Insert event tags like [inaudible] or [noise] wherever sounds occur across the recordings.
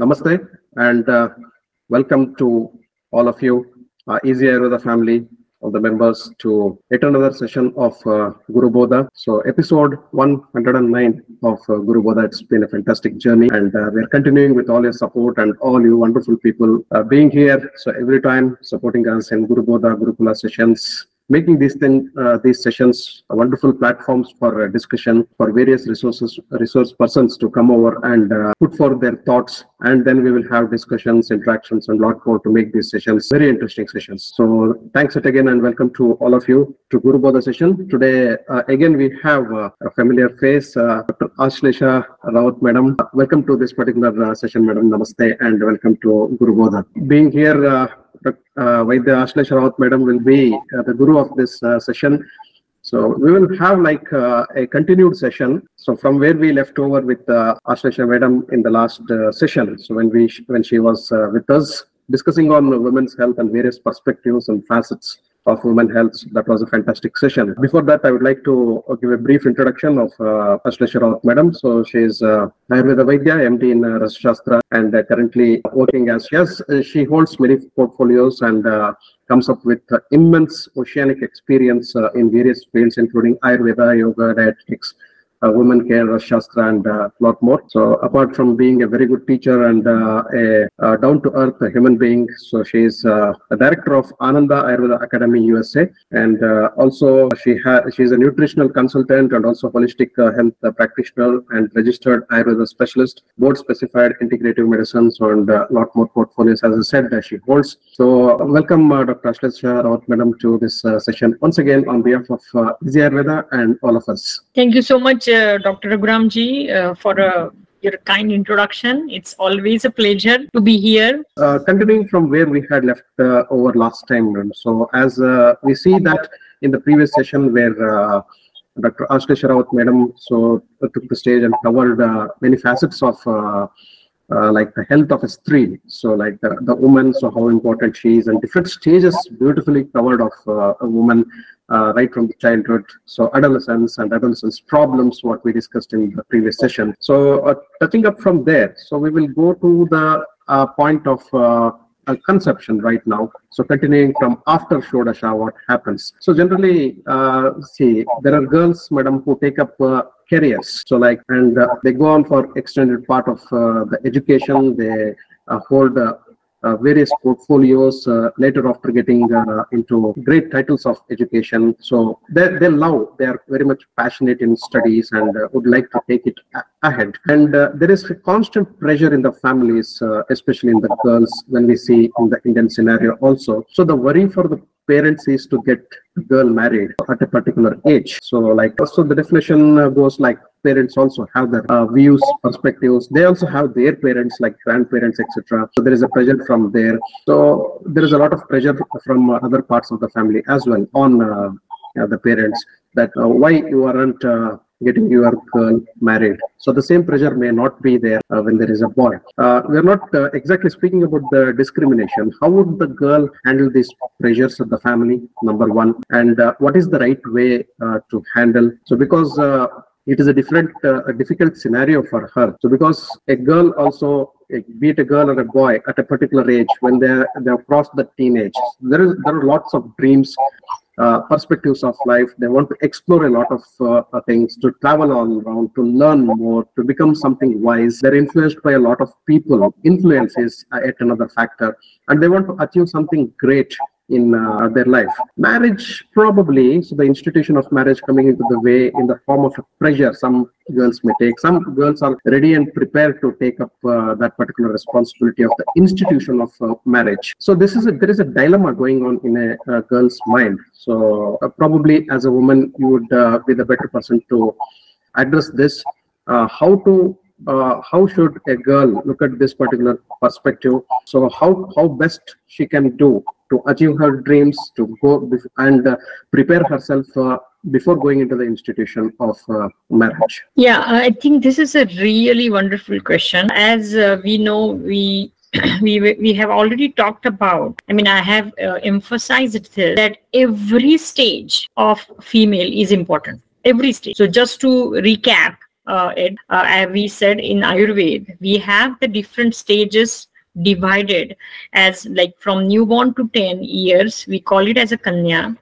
Namaste and uh, welcome to all of you, uh, Easy Ayurveda family, of the members to yet another session of uh, Guru Bodha. So, episode 109 of uh, Guru Bodha. It's been a fantastic journey, and uh, we're continuing with all your support and all you wonderful people uh, being here. So, every time supporting us in Guru Bodha, Gurukula sessions making these thing, uh, these sessions wonderful platforms for uh, discussion for various resources resource persons to come over and uh, put forth their thoughts. And then we will have discussions interactions and lot more to make these sessions very interesting sessions. So thanks yet again and welcome to all of you to guru bodha session. Today uh, again we have uh, a familiar face uh, dr ashlesha rawat madam. Welcome to this particular session madam. Namaste and welcome to guru bodha. Being here uh, Vaidya Ashlesha Rawat madam will be uh, the guru of this uh, session. So we will have like uh, a continued session. So from where we left over with uh, Ashlesha madam in the last uh, session. So when we when she was uh, with us discussing on women's health and various perspectives and facets of women health. That was a fantastic session. Before that, I would like to give a brief introduction of uh, Ashlesha Rawat madam. So she is uh, Ayurveda Vaidya, MD in uh, Rasashastra, and uh, currently working as yes, uh, she holds many portfolios and uh, comes up with uh, immense oceanic experience in various fields, including Ayurveda, yoga, dietetics, women care, Shastra, and a lot more. So, apart from being a very good teacher and uh, a, a down to earth human being, so she is uh, a director of Ananda Ayurveda Academy USA, and uh, also she has she is a nutritional consultant and also holistic uh, health practitioner and registered Ayurveda specialist, board specified integrative medicines, and a lot more portfolios. As I said, that she holds. So, welcome, Dr. Ashlesha Rawat, madam, to this session once again on behalf of uh, Easy Ayurveda and all of us. Thank you so much, uh, Dr. Raghuramji, uh, for uh, your kind introduction. It's always a pleasure to be here. Uh, continuing from where we had left uh, over last time, so as we see that in the previous session where Dr. Ashlesha Rawat madam so took the stage and covered many facets of uh, like the health of a stree. So like the, the woman, so how important she is and different stages beautifully covered of uh, a woman uh, right from childhood. So adolescence and adolescence problems, what we discussed in the previous session. So uh, touching up from there, so we will go to the uh, point of conception right now. So continuing from after Shodasha, what happens? So generally, see, there are girls, madam, who take up careers. So like, and uh, they go on for extended part of uh, the education. They uh, hold uh, uh, various portfolios uh, later after getting into great titles of education. So they, they love, they are very much passionate in studies and would like to take it ahead. And there is a constant pressure in the families, especially in the girls, when we see in the Indian scenario also. So the worry for the parents is to get girl married at a particular age. So like, so the definition uh, goes like parents also have their uh, views, perspectives. They also have their parents, like grandparents, etc. So there is a pressure from there. So there is a lot of pressure from uh, other parts of the family as well on uh, the parents that uh, why you aren't uh, getting your girl married. So the same pressure may not be there uh, when there is a boy. Uh, we are not uh, exactly speaking about the discrimination. How would the girl handle these pressures of the family? Number one, and uh, what is the right way uh, to handle? So because uh, it is a different, a difficult scenario for her. So because a girl also, be it a girl or a boy, at a particular age, when they they have crossed the teenage, there is there are lots of dreams, uh, perspectives of life. They want to explore a lot of uh, things, to travel all around, to learn more, to become something wise. They're influenced by a lot of people. Influence is uh, yet another factor, and they want to achieve something great in uh, their life. Marriage, probably, so the institution of marriage coming into the way in the form of a pressure some girls may take. Some girls are ready and prepared to take up uh, that particular responsibility of the institution of uh, marriage. So this is a, there is a dilemma going on in a, a girl's mind. So uh, probably as a woman, you would uh, be the better person to address this. Uh, how to uh, how should a girl look at this particular perspective? So how how best she can do to achieve her dreams, to go and uh, prepare herself uh, before going into the institution of uh, marriage. Yeah, I think this is a really wonderful question. As uh, we know, [clears throat] we we we have already talked about. I mean, I have uh, emphasized this, that every stage of female is important. Every stage. So just to recap, Ed, uh, as we said in Ayurveda, we have the different stages divided as like from newborn to 10 years, we call it as a Kanya.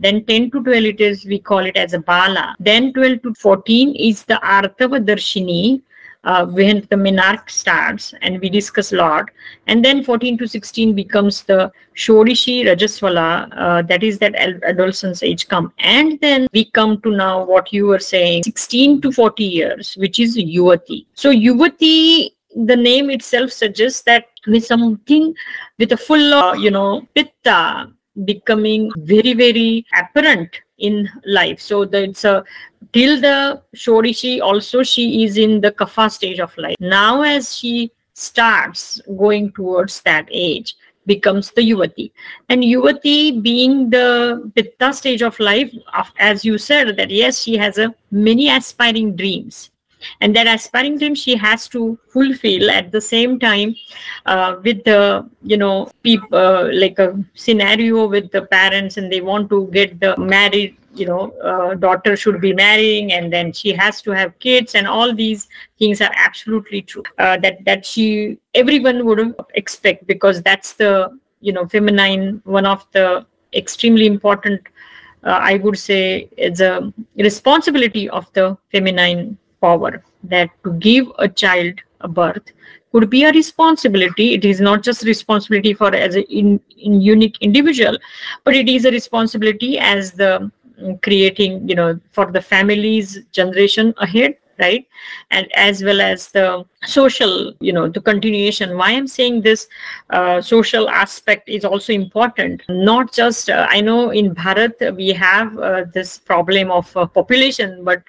Then 10 to 12 it is, we call it as a Bala. Then 12 to 14 is the Artava Darshini, uh, when the menarche starts and we discuss a lot and then 14 to 16 becomes the shodashi rajaswala uh, that is that adolescence age come. And then we come to now what you were saying 16 to 40 years which is yuvati. So yuvati the name itself suggests that with something with a full uh, you know pitta becoming very very apparent in life. So it's a till the shodashi also she is in the kapha stage of life. Now as she starts going towards that age becomes the yuvati. And yuvati being the pitta stage of life as you said that yes she has a many aspiring dreams and that aspiring dream she has to fulfill at the same time uh, with the you know people uh, like a scenario with the parents and they want to get the married you know uh, daughter should be marrying and then she has to have kids and all these things are absolutely true uh, that that she everyone would expect because that's the you know feminine one of the extremely important uh, i would say it's a responsibility of the feminine power that to give a child a birth could be a responsibility. It is not just responsibility for as a in, in unique individual but it is a responsibility as the mm, creating you know for the family's generation ahead right? And as well as the social you know the continuation. Why i'm saying this uh, social aspect is also important. Not just uh, i know in bharat we have uh, this problem of uh, population but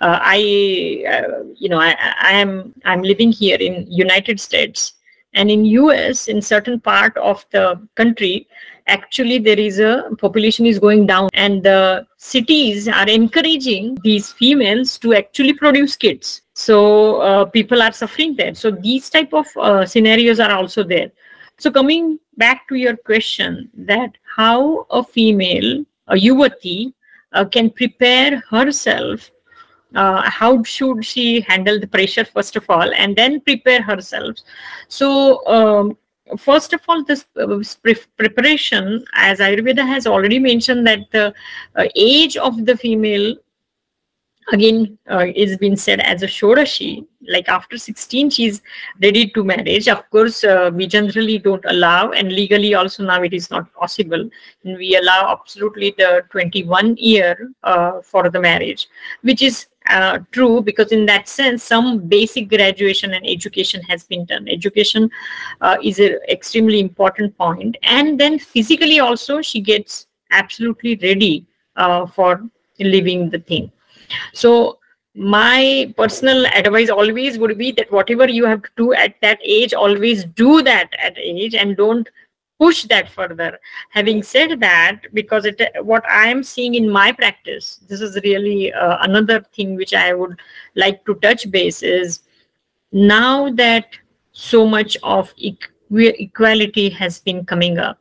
uh, I, uh, you know, I, I am I'm living here in United States, and in US, in certain part of the country, actually there is a population is going down, and the cities are encouraging these females to actually produce kids. So uh, people are suffering there. So these type of uh, scenarios are also there. So coming back to your question, that how a female, a yuvati, uh, can prepare herself uh, how should she handle the pressure first of all and then prepare herself. So um, first of all this uh, pre- preparation as ayurveda has already mentioned that the uh, age of the female again uh, is been said as a shodashi. Like after 16 she's ready to marriage. Of course uh, we generally don't allow and legally also now it is not possible. And we allow absolutely the 21 year uh, for the marriage which is uh, true because in that sense some basic graduation and education has been done. Education uh, is an extremely important point. And then physically also she gets absolutely ready uh, for living the thing. So my personal advice always would be that whatever you have to do at that age always do that at age and don't push that further. Having said that because it what i am seeing in my practice this is really uh, another thing which i would like to touch base is now that so much of equality has been coming up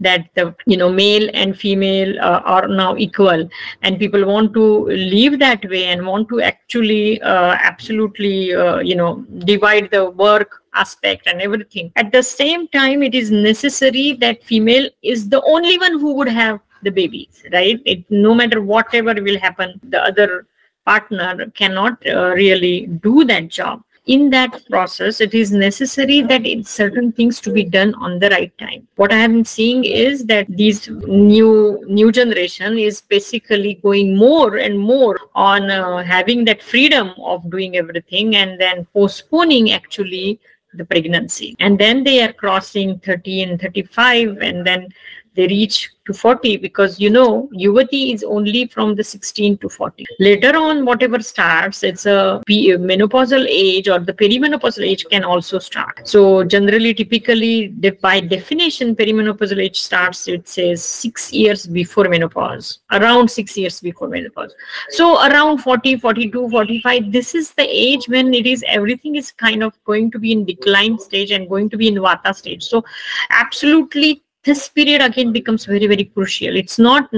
that the you know male and female uh, are now equal and people want to live that way and want to actually uh, absolutely uh, you know divide the work aspect and everything. At the same time it is necessary that female is the only one who would have the babies right? It, no matter whatever will happen the other partner cannot uh, really do that job. In that process it is necessary that certain things to be done on the right time. What i am seeing is that these new new generation is basically going more and more on uh, having that freedom of doing everything and then postponing actually the pregnancy. And then they are crossing 30 and 35 and then they reach to 40 because you know yuvati is only from the 16 to 40 later on whatever starts it's a menopausal age or the perimenopausal age can also start. So generally typically by definition perimenopausal age starts it says 6 years before menopause around 6 years before menopause. So around 40 42 45 this is the age when it is everything is kind of going to be in decline stage and going to be in vata stage. So absolutely this period again becomes very very crucial. It's not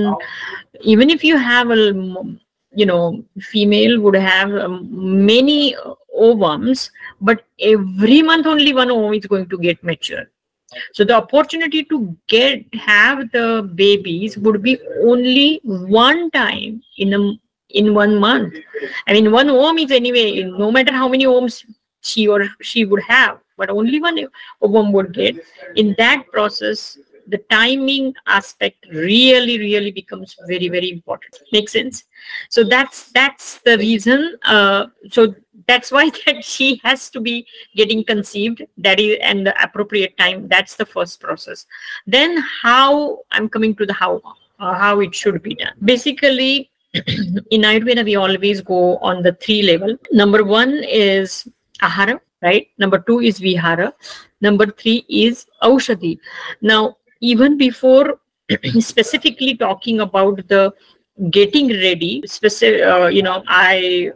even if you have a you know female would have um, many ovums but every month only one ovum is going to get mature. So the opportunity to get have the babies would be only one time in a in one month. I mean one ovum is anyway no matter how many ovums she or she would have but only one ovum would get. In that process the timing aspect really really becomes very very important. Makes sense? So that's that's the reason uh, so that's why [laughs] that she has to be getting conceived. That is and the appropriate time. That's the first process. Then how i'm coming to the how uh, how it should be done. Basically [clears throat] in ayurveda we always go on the three level. Number one is ahara right? Number two is vihara. Number three is aushadhi. Now even before [clears throat] specifically talking about the getting ready specific uh, you know i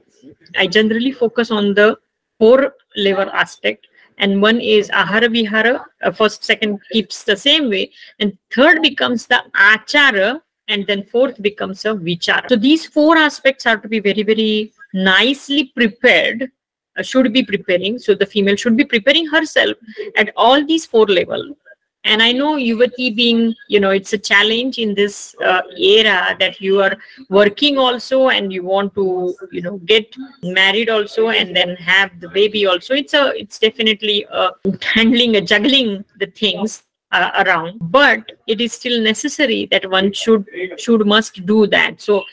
i generally focus on the four level aspect. And one is ahara vihara uh, first second keeps the same way. And third becomes the achara and then fourth becomes a vichara. So these four aspects have to be very very nicely prepared uh, should be preparing. So the female should be preparing herself at all these four level and i know yuvati being you know it's a challenge in this uh, era that you are working also and you want to you know get married also and then have the baby also. It's a it's definitely uh, handling a juggling the things uh, around. But it is still necessary that one should should must do that. So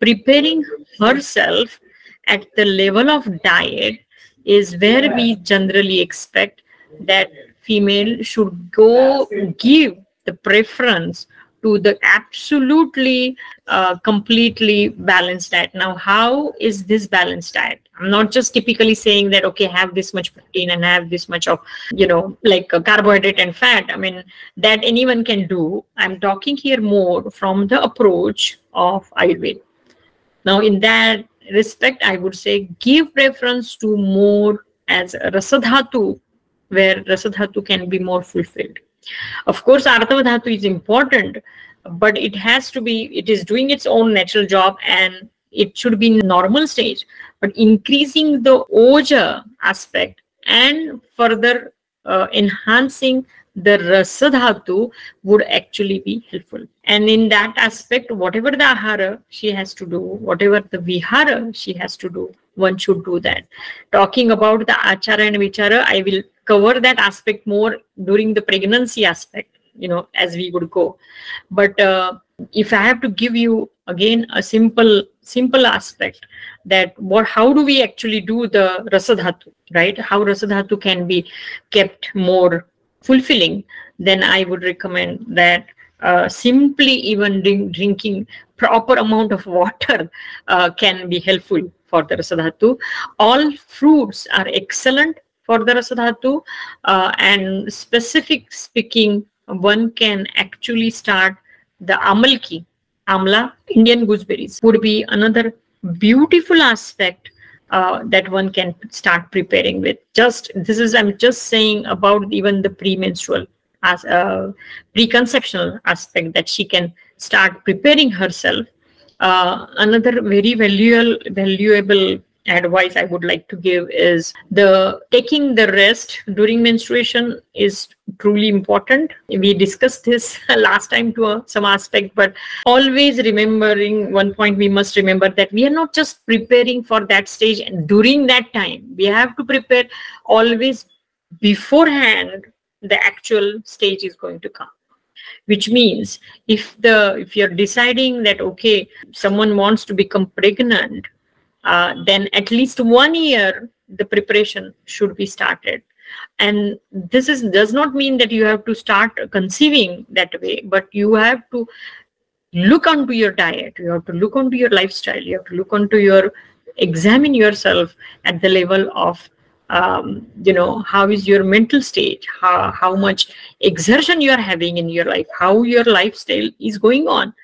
preparing herself at the level of diet is where we generally expect that female should go give the preference to the absolutely uh, completely balanced diet. Now how is this balanced diet? I'm not just typically saying that okay have this much protein and have this much of you know like carbohydrate and fat. I mean that anyone can do. I'm talking here more from the approach of ayurveda. Now in that respect i would say give preference to more as rasadhatu where rasadhatu can be more fulfilled. Of course artavadhatu is important but it has to be it is doing its own natural job and it should be in normal stage. But increasing the oja aspect and further uh, enhancing the rasadhatu would actually be helpful. And in that aspect whatever the ahara she has to do whatever the vihara she has to do one should do that. Talking about the achara and vichara i will cover that aspect more during the pregnancy aspect you know as we would go. But uh, if i have to give you again a simple simple aspect that what how do we actually do the rasadhatu right? How rasadhatu can be kept more fulfilling then i would recommend that uh, simply even drink, drinking proper amount of [laughs] water uh, can be helpful for the rasadhatu all fruits are excellent for the rasadhatu uh, and specific speaking one can actually start the amalki amla indian gooseberries. Would be another beautiful aspect uh, that one can start preparing with. Just this is i'm just saying about even the premenstrual as a uh, preconceptional aspect that she can start preparing herself. Uh, another very valuable valuable advice i would like to give is the taking the rest during menstruation is truly important. We discussed this [laughs] last time to some aspect but always remembering one point we must remember that we are not just preparing for that stage and during that time. We have to prepare always beforehand the actual stage is going to come. Which means if the if you're deciding that okay someone wants to become pregnant uh, then at least one year the preparation should be started. And this is does not mean that you have to start conceiving that way but you have to look onto your diet. You have to look onto your lifestyle. You have to look onto your examine yourself at the level of um, you know how is your mental state? How, how much exertion you are having in your life? How your lifestyle is going on?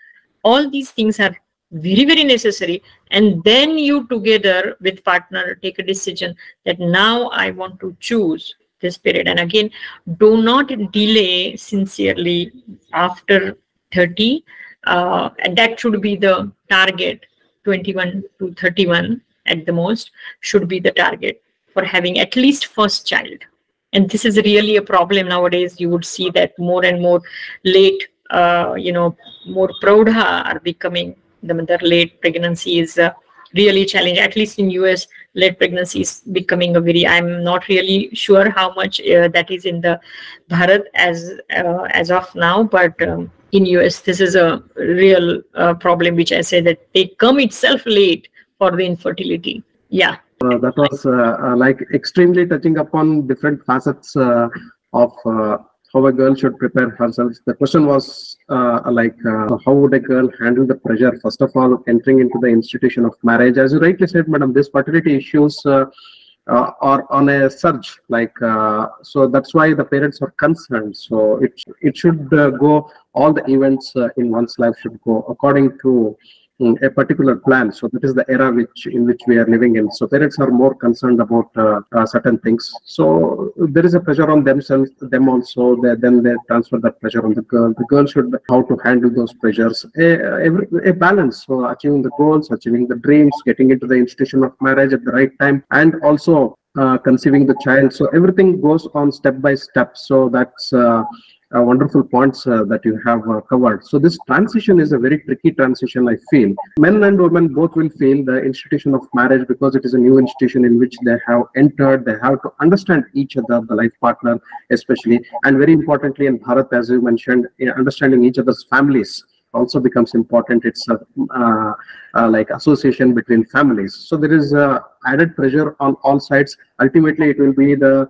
All these things are very very necessary. And then you together with partner take a decision that now i want to choose this period. And again do not delay sincerely after 30 uh, and that should be the target 21 to 31 at the most should be the target for having at least first child. And this is really a problem nowadays. You would see that more and more late uh, you know more praudha are becoming the mother late pregnancy is uh, really challenging. At least in us late pregnancy is becoming a very i'm not really sure how much uh, that is in the bharat as uh, as of now but um, in us this is a real uh, problem which i say that they come itself late for the infertility. Yeah. Uh, that was uh, uh, like extremely touching upon different facets of how a girl should prepare herself. The question was uh, like, uh, how would a girl handle the pressure? First of all, entering into the institution of marriage, as you rightly said, madam, these fertility issues uh, uh, are on a surge. Like, uh, so that's why the parents are concerned. So it it should uh, go. All the events in one's life should go according to a particular plan. So that is the era which in which we are living in. So parents are more concerned about uh, uh, certain things. So there is a pressure on themselves, them also. They, then they transfer that pressure on the girl. The girl should how to handle those pressures. A, every, a balance. So achieving the goals, achieving the dreams, getting into the institution of marriage at the right time, and also uh, conceiving the child. So everything goes on step by step. So that's uh, uh, wonderful points uh, that you have uh, covered. So this transition is a very tricky transition, I feel. Men and women both will feel the institution of marriage because it is a new institution in which they have entered. They have to understand each other, the life partner especially, and very importantly in Bharat, as you mentioned, understanding each other's families also becomes important. It's a uh, uh, like association between families. So there is uh, added pressure on all sides. Ultimately, it will be the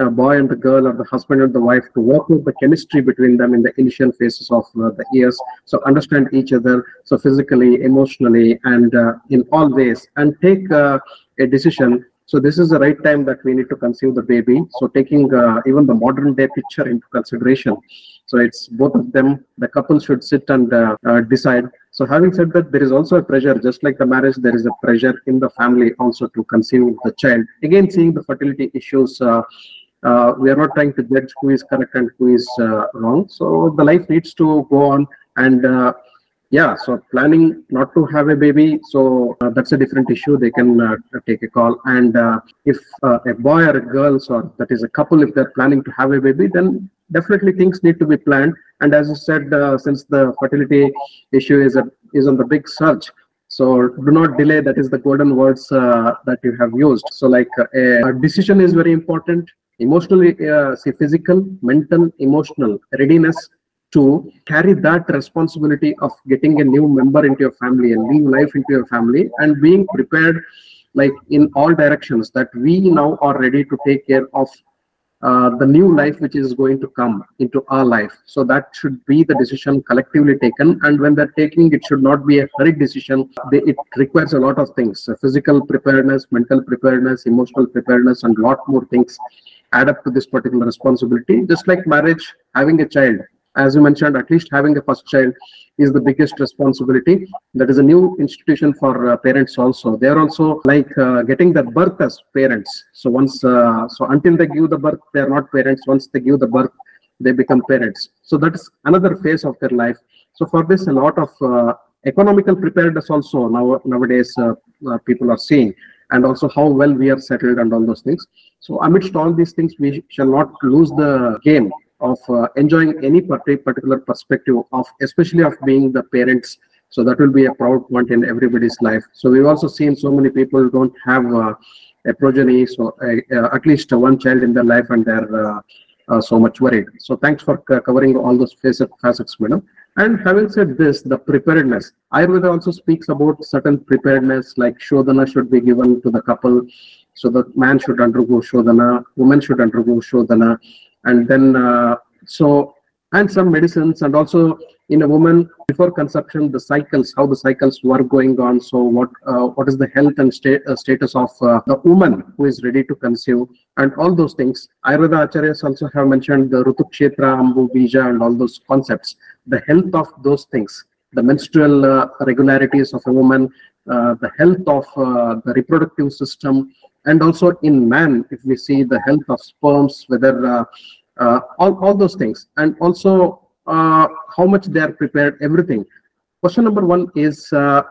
uh, boy and the girl or the husband and the wife to work with the chemistry between them in the initial phases of uh, the years. So understand each other so physically emotionally and uh, in all ways and take uh, a decision. So this is the right time that we need to conceive the baby. So taking uh, even the modern day picture into consideration. So it's both of them the couple should sit and uh, uh, decide. So having said that there is also a pressure just like the marriage there is a pressure in the family also to conceive the child. Again seeing the fertility issues uh, we are not trying to judge who is correct and who is uh, wrong. So the life needs to go on and uh, yeah, so planning not to have a baby, so uh, that's a different issue. They can uh, take a call. And uh, if a boy or a girl, so that is a couple, if they're planning to have a baby, then definitely things need to be planned. And as you said, since the fertility issue is a is on the big surge, so do not delay. That is the golden words uh, that you have used. So like uh, a decision is very important. Emotionally, uh, see physical, mental, emotional readiness to carry that responsibility of getting a new member into your family and new life into your family and being prepared like in all directions that we now are ready to take care of uh, the new life which is going to come into our life. So that should be the decision collectively taken. And when they're taking, it should not be a hurried decision. It requires a lot of things: uh, physical preparedness, mental preparedness, emotional preparedness, and lot more things add up to this particular responsibility. Just like marriage, having a child, as you mentioned, at least having a first child is the biggest responsibility. That is a new institution for uh, parents also. They are also like uh, getting the birth as parents. So once, uh, so until they give the birth, they are not parents. Once they give the birth, they become parents. So that is another phase of their life. So for this, a lot of uh, economical preparedness also now nowadays uh, uh, people are seeing, and also how well we are settled and all those things. So amidst all these things, we shall not lose the game of uh, enjoying any parti- particular perspective of especially of being the parents. So that will be a proud point in everybody's life. So we've also seen so many people don't have uh, a progeny so uh, at least one child in their life and they're uh, uh, so much worried. So thanks for covering all those facet- facets madam and having said this the preparedness. Ayurveda also speaks about certain preparedness like shodhana should be given to the couple so the man should undergo shodhana woman should undergo shodhana and then uh, so and some medicines and also in a woman before conception the cycles how the cycles were going on. So what uh, what is the health and sta- uh, status of uh, the woman who is ready to conceive and all those things. Ayurveda acharyas also have mentioned the rutukshetra ambu bija and all those concepts. The health of those things the menstrual uh, regularities of a woman uh, the health of uh, the reproductive system and also in man if we see the health of sperms whether uh, all, all those things and also uh, how much they are prepared everything question number one is uh,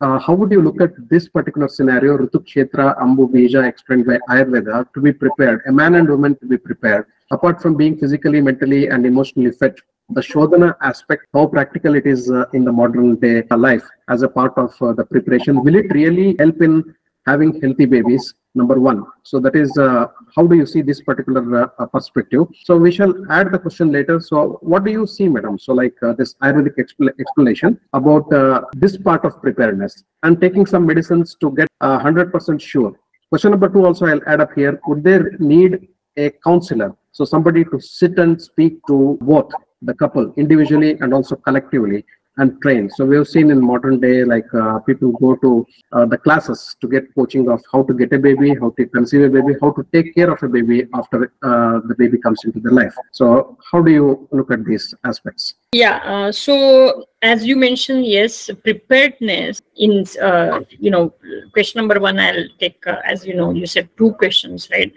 uh, how would you look at this particular scenario, Ritu Kshetra, Ambu Bija, explained by Ayurveda, to be prepared, a man and woman to be prepared, apart from being physically, mentally, and emotionally fit? The Shodhana aspect, how practical it is uh, in the modern day life as a part of uh, the preparation. Will it really help in having healthy babies? Number one. So that is uh, how do you see this particular uh, perspective? So we shall add the question later. So what do you see, madam? So like uh, this Ayurvedic expl- explanation about uh, this part of preparedness and taking some medicines to get uh, 100% sure. Question number two also I'll add up here. Would there need a counselor? So somebody to sit and speak to both the couple individually and also collectively and train. So we have seen in modern day, like uh, people go to uh, the classes to get coaching of how to get a baby, how to conceive a baby, how to take care of a baby after uh, the baby comes into the life. So how do you look at these aspects? Yeah. Uh, so as you mentioned, yes, preparedness in uh, you know question number one. I'll take uh, as you know you said two questions, right?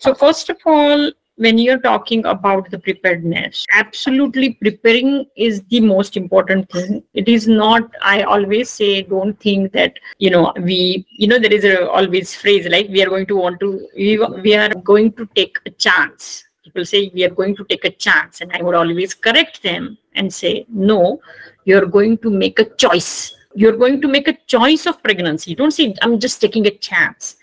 So first of all, when you're talking about the preparedness absolutely preparing is the most important thing. It is not i always say don't think that you know we you know there is a always phrase like we are going to want to we, we are going to take a chance. People say we are going to take a chance and i would always correct them and say no you're going to make a choice. You're going to make a choice of pregnancy. Don't say i'm just taking a chance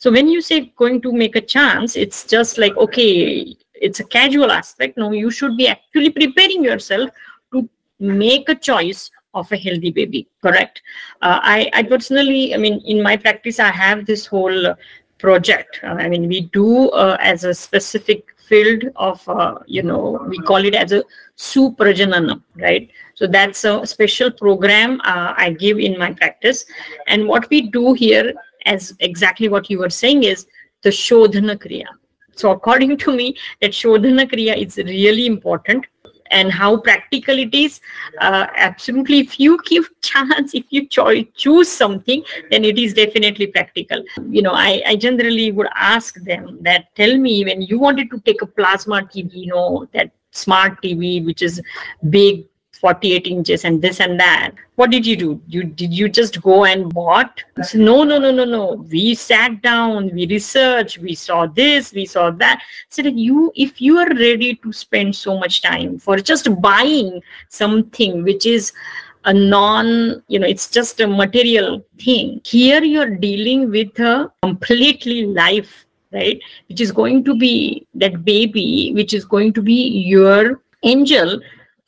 so when you say going to make a chance, it's just like, okay, it's a casual aspect. No, you should be actually preparing yourself to make a choice of a healthy baby, correct? Uh, I, I personally, I mean, in my practice, I have this whole uh, project. Uh, I mean, we do uh, as a specific field of, uh, you know, we call it as a suprajananam, right? So that's a special program uh, I give in my practice. And what we do here as exactly what you were saying is the shodhana kriya. So according to me that shodhana kriya is really important and how practical it is uh, absolutely if you give [laughs] chance if you cho- choose something then it is definitely practical. You know I, I generally would ask them that tell me when you wanted to take a plasma tv you know that smart tv which is big 48 inches and this and that. What did you do? You did you just go and bought? No no no no no. We sat down we researched we saw this we saw that. So that you if you are ready to spend so much time for just buying something which is a non you know it's just a material thing here you're dealing with a completely life right which is going to be that baby which is going to be your angel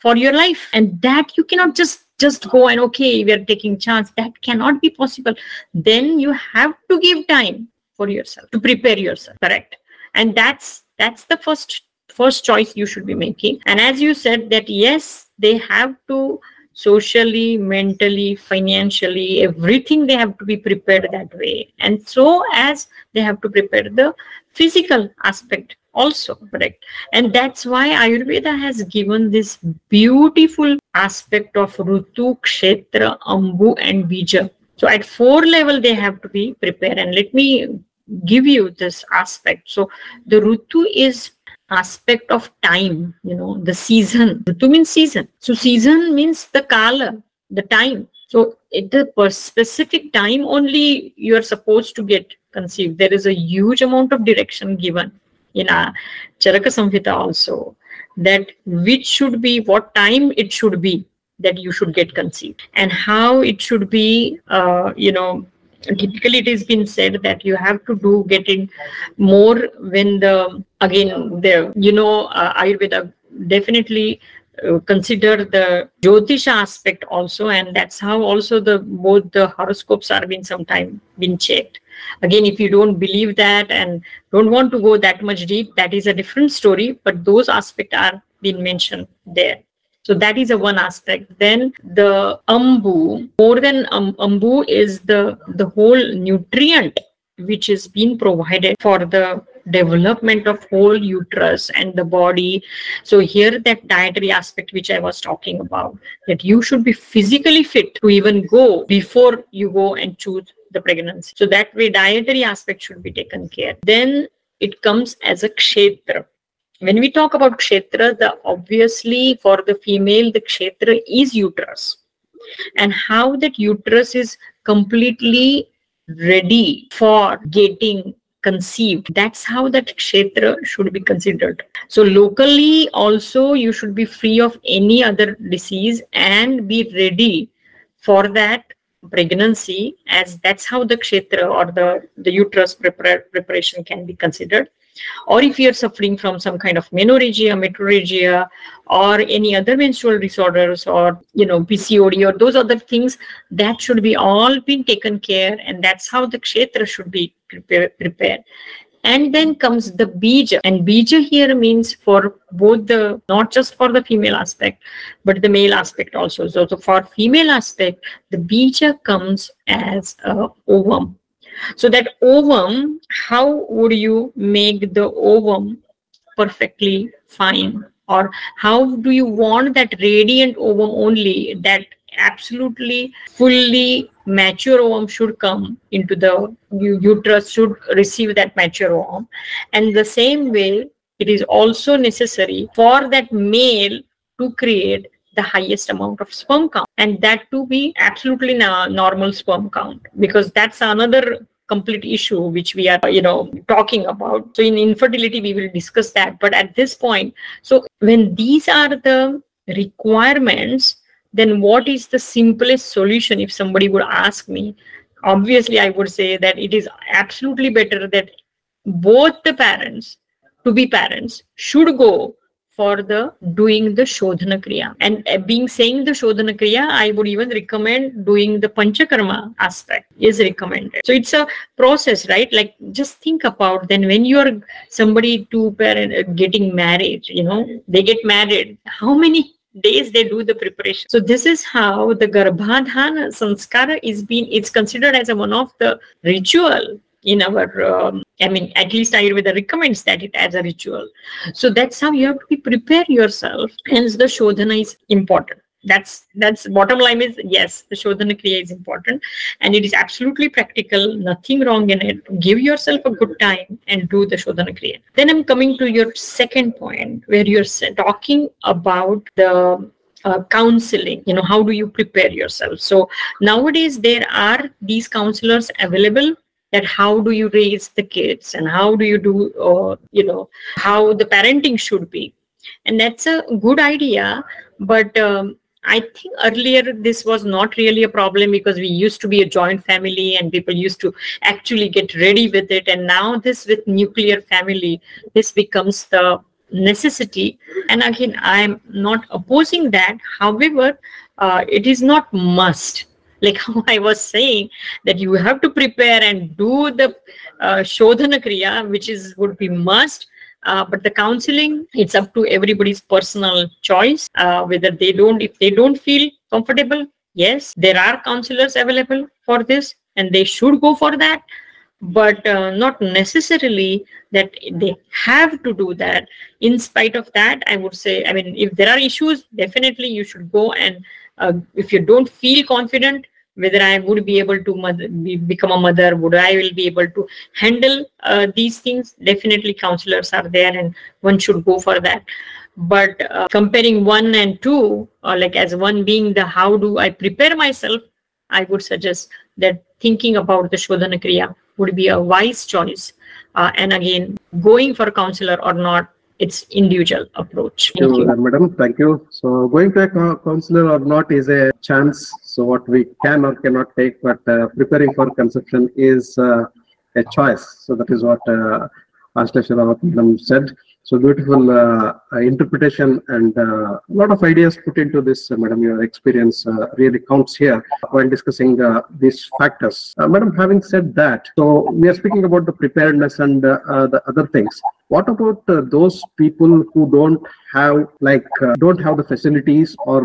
for your life. And that you cannot just just go and okay we are taking chance. That cannot be possible. Then you have to give time for yourself to prepare yourself. Correct. And that's that's the first first choice you should be making. And as you said that yes they have to socially mentally financially everything they have to be prepared that way. And so as they have to prepare the physical aspect also correct. And that's why ayurveda has given this beautiful aspect of rutu kshetra ambu and bija. So at four level they have to be prepared. And let me give you this aspect. So the rutu is aspect of time you know the season. Rutu means season. So season means the kala the time. So at the specific time only you are supposed to get conceived. There is a huge amount of direction given in a Charaka Samhita also that which should be what time it should be that you should get conceived. And how it should be uh, you know typically it has been said that you have to do getting more when the again the you know uh, ayurveda definitely uh, consider the jyotish aspect also and that's how also the both the horoscopes are been sometime been checked again if you don't believe that and don't want to go that much deep that is a different story but those aspects are being mentioned there. So that is a one aspect. Then the ambu more than um, is the the whole nutrient which is being provided for the development of whole uterus and the body. So here that dietary aspect which i was talking about that you should be physically fit to even go before you go and choose the pregnancy. So that way dietary aspect should be taken care. Then it comes as a kshetra. When we talk about kshetra the obviously for the female the kshetra is uterus. And how that uterus is completely ready for getting conceived that's how that kshetra should be considered. So locally also you should be free of any other disease and be ready for that pregnancy as that's how the kshetra or the the uterus prepar- preparation can be considered. Or if you're suffering from some kind of menorrhagia metrorrhagia or any other menstrual disorders or you know pcod or those other things that should be all been taken care and that's how the kshetra should be prepare, prepared and then comes the bija. And bija here means for both the not just for the female aspect but the male aspect also. So, so for female aspect the bija comes as a ovum. So that ovum how would you make the ovum perfectly fine? Or how do you want that radiant ovum only that absolutely fully mature ovum should come into the uterus should receive that mature ovum and the same way it is also necessary for that male to create the highest amount of sperm count and that to be absolutely na- normal sperm count because that's another complete issue which we are you know talking about. So in infertility we will discuss that. But at this point so when these are the requirements then what is the simplest solution if somebody would ask me? Obviously i would say that it is absolutely better that both the parents to be parents should go for the doing the shodhana kriya. And uh, being saying the shodhana kriya i would even recommend doing the panchakarma aspect is recommended. So it's a process right? Like just think about then when you are somebody to parent uh, getting married you know they get married how many days they do the preparation. So this is how the garbhadhana sanskara is being it's considered as a one of the ritual in our um, i mean at least ayurveda recommends that it as a ritual. So that's how you have to prepare yourself hence the shodhana is important that's that's bottom line is yes the shodhana kriya is important and it is absolutely practical nothing wrong in it. Give yourself a good time and do the shodhana kriya. Then i'm coming to your second point where you're talking about the uh, counseling you know how do you prepare yourself? So nowadays there are these counselors available that how do you raise the kids and how do you do uh, you know how the parenting should be. And that's a good idea but um, I think earlier this was not really a problem because we used to be a joint family and people used to actually get ready with it. And now, this with nuclear family, this becomes the necessity. And again, I'm not opposing that. However, uh, it is not must. [laughs] Like how I was saying that you have to prepare and do the uh, shodhana kriya, which is would be must uh, but the counseling it's up to everybody's personal choice uh, whether they don't if they don't feel comfortable yes there are counselors available for this and they should go for that. But uh, not necessarily that they have to do that. In spite of that i would say i mean if there are issues definitely you should go and uh, if you don't feel confident whether I would be able to mother, be, become a mother, would I will be able to handle uh, these things. Definitely, counselors are there, and one should go for that. But uh, comparing one and two, or like as one being the how do I prepare myself, I would suggest that thinking about the Shodhana Kriya would be a wise choice. Uh, and again, going for counselor or not its individual approach. Thank you, madam. Thank you. So going to a counselor or not is a chance. So what we can or cannot take, but uh, preparing for conception is uh, a choice. So that is what uh, madam said. So beautiful uh, interpretation and a uh, lot of ideas put into this, uh, Madam. Your experience uh, really counts here while discussing uh, these factors. Uh, Madam, having said that, so we are speaking about the preparedness and the other things. What about those people who don't have like don't have the facilities or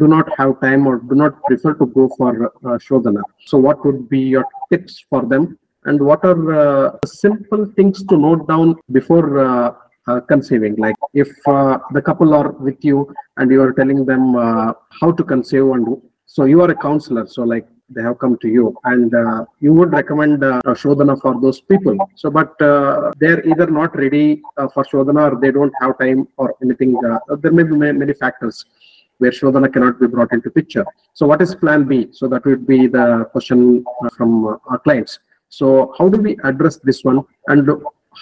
do not have time or do not prefer to go for uh, Shodhana? So what would be your tips for them? And what are uh, simple things to note down before uh, uh, conceiving? Like if uh, the couple are with you and you are telling them uh, how to conceive and so you are a counselor. So like they have come to you and uh, you would recommend uh, shodhana for those people so but uh, they're either not ready for shodhana or they don't have time or anything there may be many factors where Shodhana cannot be brought into picture. So what is plan B? So that would be the question uh, from uh, our clients. So how do we address this one? And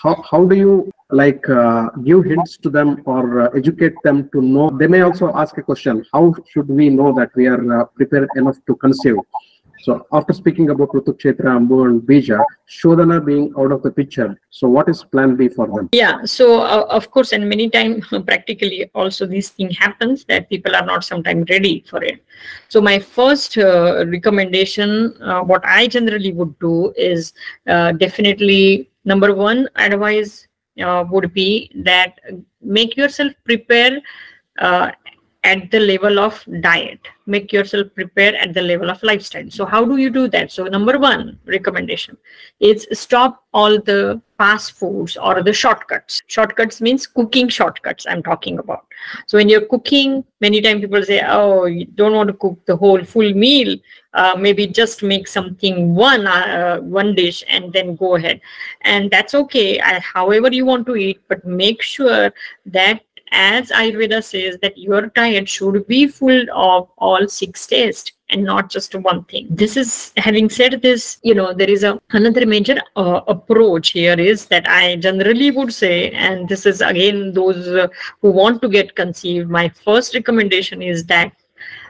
how, how do you like uh, give hints to them or uh, educate them to know? They may also ask a question, how should we know that we are uh, prepared enough to conceive? So after speaking about Rutu Kshetra, Ambu and Bija, Shodhana being out of the picture. So what is plan B for them? Yeah, so uh, of course, and many times [laughs] practically also this thing happens that people are not sometimes ready for it. So my first uh, recommendation, uh, what I generally would do is uh, definitely number one advice uh, would be that make yourself prepare uh, at the level of diet. Make yourself prepare at the level of lifestyle. So how do you do that? So number one recommendation is stop all the fast foods or the shortcuts. Shortcuts means cooking shortcuts i'm talking about. So when you're cooking many times people say oh you don't want to cook the whole full meal. Uh, maybe just make something one uh, one dish and then go ahead. And that's okay. I, however you want to eat but make sure that as Ayurveda says that your diet should be full of all six tastes and not just one thing. This is having said this, you know, there is a another major uh, approach here is that I generally would say, and this is again those uh, who want to get conceived. My first recommendation is that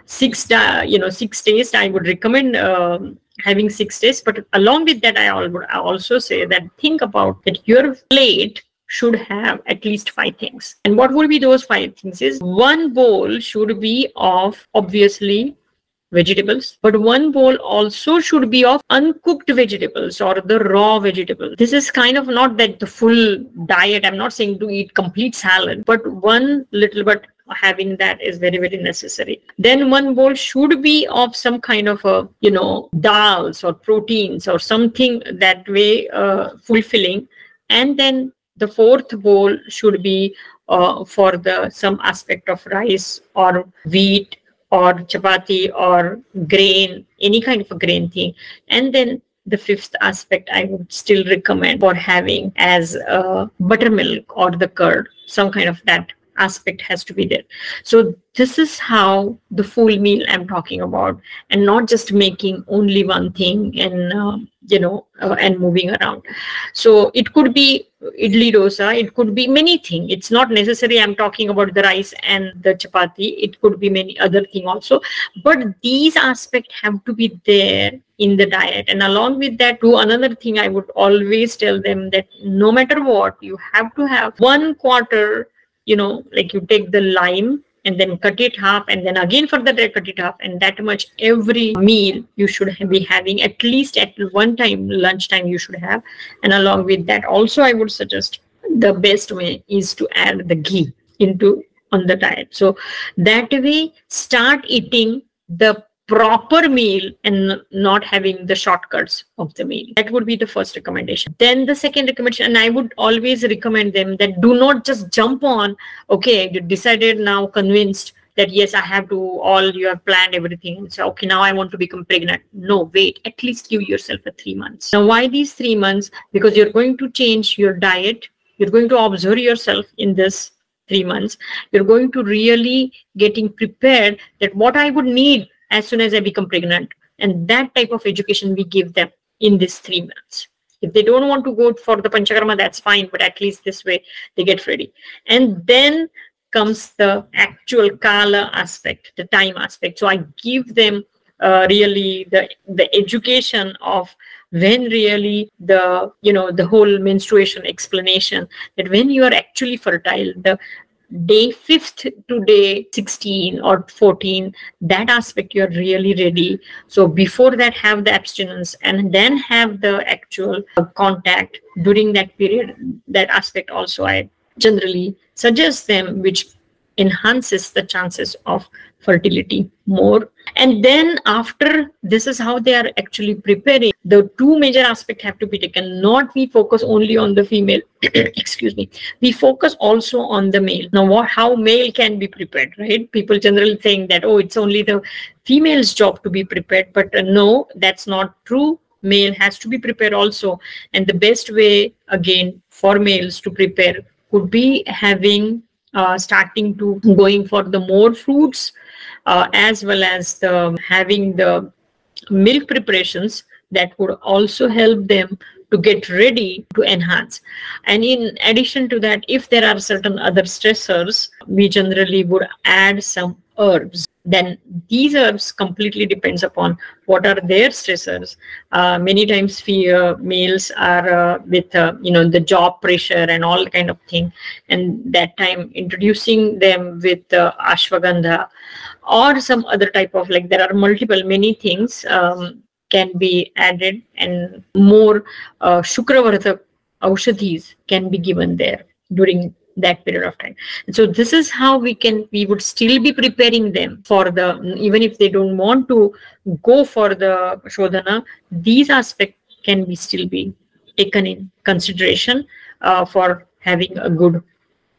six, you know, six days. I would recommend. Um, having six days but along with that i would also say that think about that your plate should have at least five things. And what would be those five things is one bowl should be of obviously vegetables, but one bowl also should be of uncooked vegetables or the raw vegetables This is kind of not that the full diet. I'm not saying to eat complete salad, but one little bit having that is very very necessary then one bowl should be of some kind of a you know dals or proteins or something that way uh, fulfilling and then the fourth bowl should be uh, for the some aspect of rice or wheat or chapati or grain any kind of a grain thing. And then the fifth aspect i would still recommend for having as uh, buttermilk or the curd some kind of that aspect has to be there so this is how the full meal i'm talking about and not just making only one thing and uh, you know uh, and moving around. So it could be idli dosa it could be many things it's not necessary i'm talking about the rice and the chapati it could be many other thing also. But these aspects have to be there in the diet. And along with that to another thing i would always tell them that no matter what you have to have one quarter you know like you take the lime and then cut it half and then again further cut it half and that much every meal you should be having at least at one time lunchtime you should have. And along with that also i would suggest the best way is to add the ghee into on the diet. So that way start eating the proper meal and not having the shortcuts of the meal. That would be the first recommendation. Then the second recommendation, and I would always recommend them that do not just jump on, okay, you decided now, convinced that yes, I have to, all you have planned everything. And so, okay, now I want to become pregnant. No, wait, at least give yourself a three months. Now, why these three months? Because you're going to change your diet. You're going to observe yourself in this three months. You're going to really getting prepared that what I would need as soon as I become pregnant. And that type of education we give them in these three months. If they don't want to go for the Panchakarma, that's fine, but at least this way they get ready. And then comes the actual Kala aspect, the time aspect. So I give them uh, really the the education of when really the you know the whole menstruation explanation that when you are actually fertile the day 5th to day 16 or 14 that aspect you're really ready. So before that have the abstinence and then have the actual uh, contact during that period. That aspect also i generally suggest them which enhances the chances of fertility more. And then after this is how they are actually preparing. The two major aspects have to be taken. Not we focus only on the female [clears throat] excuse me. We focus also on the male. Now what how male can be prepared right? People generally think that oh it's only the female's job to be prepared. But uh, no that's not true. Male has to be prepared also. And the best way again for males to prepare could be having uh, starting to going for the more fruits uh, as well as the having the milk preparations that would also help them to get ready to enhance. And in addition to that if there are certain other stressors we generally would add some herbs then these herbs completely depends upon what are their stressors. Uh, many times fear males are uh, with uh, you know the job pressure and all kind of thing and that time introducing them with uh, ashwagandha or some other type of like there are multiple many things um, can be added and more uh, shukravardhak aushadhis can be given there during that period of time. So this is how we can we would still be preparing them for the even if they don't want to go for the shodhana these aspects can be still be taken in consideration uh, for having a good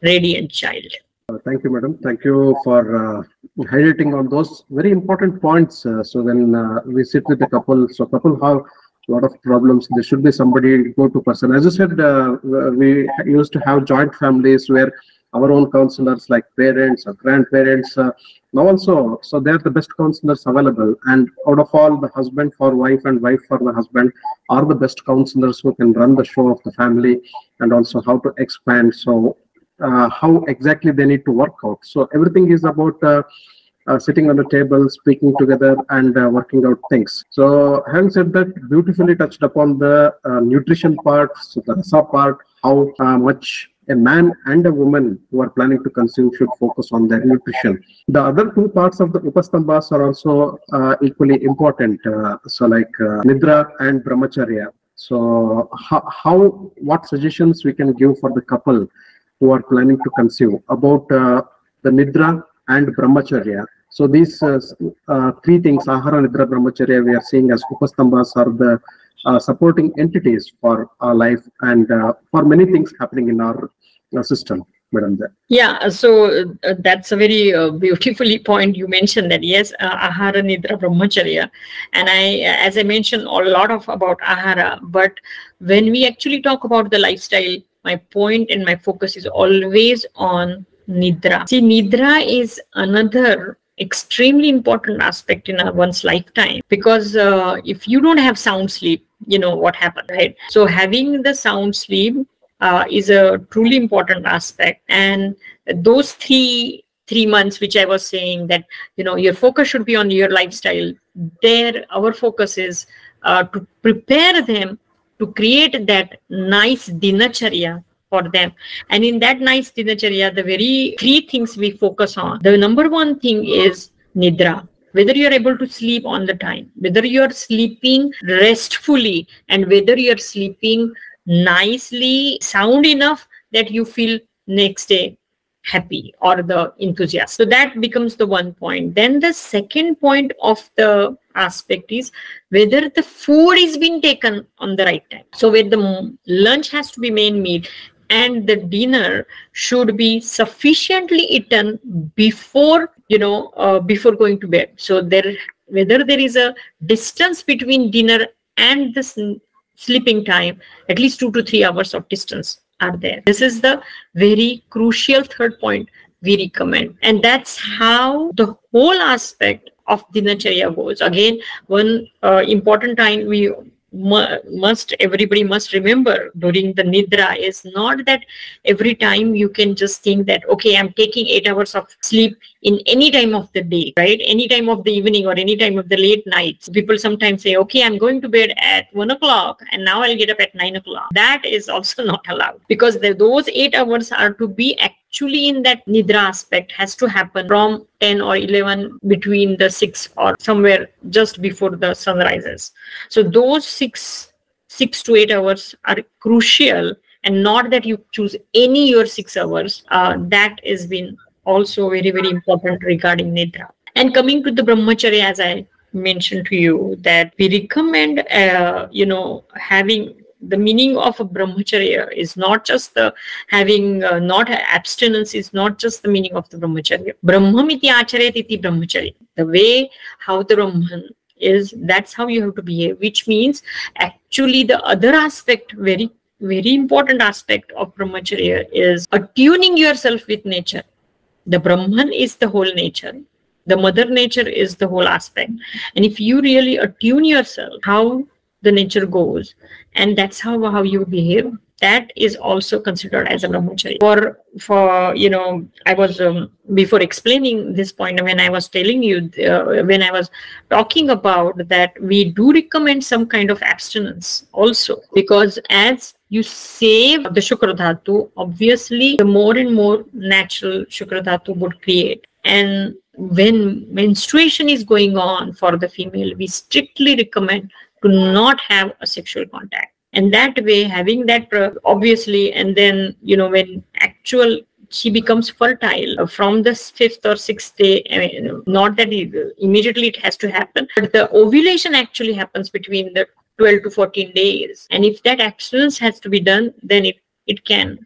radiant child. Uh, thank you madam. Thank you for uh, highlighting on those very important points uh, so when uh, we sit with the couple so couple have a lot of problems. There should be somebody go-to person. As you said, uh, we used to have joint families where our own counselors like parents or grandparents uh, now also so they're the best counselors available and out of all the husband for wife and wife for the husband are the best counselors who can run the show of the family and also how to expand so uh, how exactly they need to work out so everything is about uh, uh, sitting on the table, speaking together, and uh, working out things. So, having said that, beautifully touched upon the uh, nutrition part, so the rasa part, how uh, much a man and a woman who are planning to consume should focus on their nutrition. The other two parts of the upastambhas are also uh, equally important. Uh, so, like nidra and brahmacharya. So, how, how, what suggestions we can give for the couple who are planning to consume about the nidra and brahmacharya. So these uh, uh, three things, ahara, nidra, brahmacharya, we are seeing as upastambhas are the uh, supporting entities for our life and uh, for many things happening in our uh, system. Madam, yeah, so uh, that's a very beautifully [laughs] point you mentioned that yes, ahara, nidra, brahmacharya, and I, as I mentioned, a lot of about ahara. But when we actually talk about the lifestyle, my point and my focus is always on nidra. See, nidra is another extremely important aspect in one's lifetime because uh, if you don't have sound sleep, you know what happened, right? So having the sound sleep uh, is a truly important aspect, and those three three months which i was saying that you know your focus should be on your lifestyle there our focus is uh, to prepare them to create that nice dinacharya for them. And in that nice dinacharya, the very three things we focus on. The number one thing is nidra. Whether you're able to sleep on the time, whether you're sleeping restfully, and whether you're sleeping nicely, sound enough that you feel next day happy or the enthusiast. So that becomes the one point. Then the second point of the aspect is whether the food is being taken on the right time. So where the lunch has to be main meal, and the dinner should be sufficiently eaten before you know uh, before going to bed. So there whether there is a distance between dinner and the sleeping time at least 2 to 3 hours of distance are there. This is the very crucial third point we recommend. And that's how the whole aspect of dinacharya goes. Again one uh, important time we must everybody must remember during the nidra is not that every time you can just think that okay i'm taking 8 hours of sleep in any time of the day right? Any time of the evening or any time of the late nights people sometimes say okay i'm going to bed at 1 o'clock and now i'll get up at 9 o'clock. That is also [laughs] not allowed because the, those 8 hours are to be actually in that nidra aspect has to happen from 10 or 11 between the 6 or somewhere just before the sun rises. So those 6 6 to 8 hours are crucial and not that you choose any your 6 hours. Uh, that has been also very very important regarding nidra. And coming to the brahmacharya as i mentioned to you that we recommend uh, you know having the meaning of a brahmacharya is not just the having uh, not abstinence is not just the meaning of the brahmacharya brahmam iti acharayat iti brahmacharya the way how the brahman is that's how you have to behave which means actually the other aspect very very important aspect of brahmacharya is attuning yourself with nature. The Brahman is the whole nature. The mother nature is the whole aspect. And if you really attune yourself, how the nature goes, and that's how, how you behave, that is also considered as a brahmacharya for for you know i was um, before explaining this point when i was telling you uh, when i was talking about that we do recommend some kind of abstinence also. Because as you save the shukra dhatu obviously the more and more natural shukra dhatu would create. And when menstruation is going on for the female we strictly recommend to not have a sexual contact. And that way having that obviously and then you know when actual she becomes fertile from the fifth or sixth day I mean, not that it, immediately it has to happen but the ovulation actually happens between the 12 to 14 days. And if that abstinence has to be done then it it can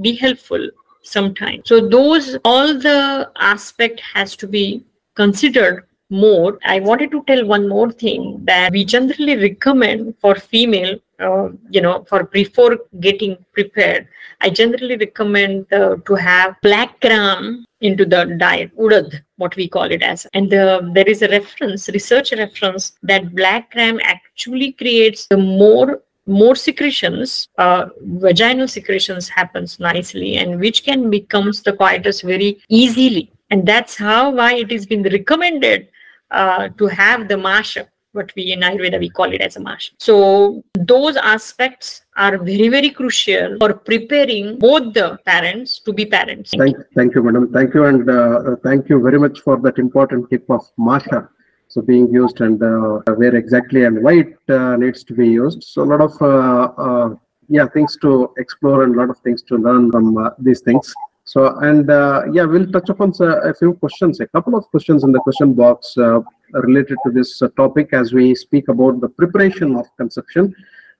be helpful sometimes so those all the aspect has to be considered more i wanted to tell one more thing that we generally recommend for female uh, you know, for before getting prepared, I generally recommend uh, to have black gram into the diet, urad, what we call it as. And the, there is a reference, research reference, that black gram actually creates the more more secretions, uh, vaginal secretions happens nicely, and which can becomes the coitus very easily. And that's how why it has been recommended uh, to have the masha what we in Ayurveda we call it as a mash. So those aspects are very very crucial for preparing both the parents to be parents. Thank, thank you, madam. Thank you, and uh, thank you very much for that important tip of masha. So being used and uh, where exactly and why it uh, needs to be used. So a lot of uh, uh, yeah things to explore and a lot of things to learn from uh, these things. So and yeah, we'll touch upon a few questions, a couple of questions in the question box related to this uh, topic as we speak about the preparation of conception.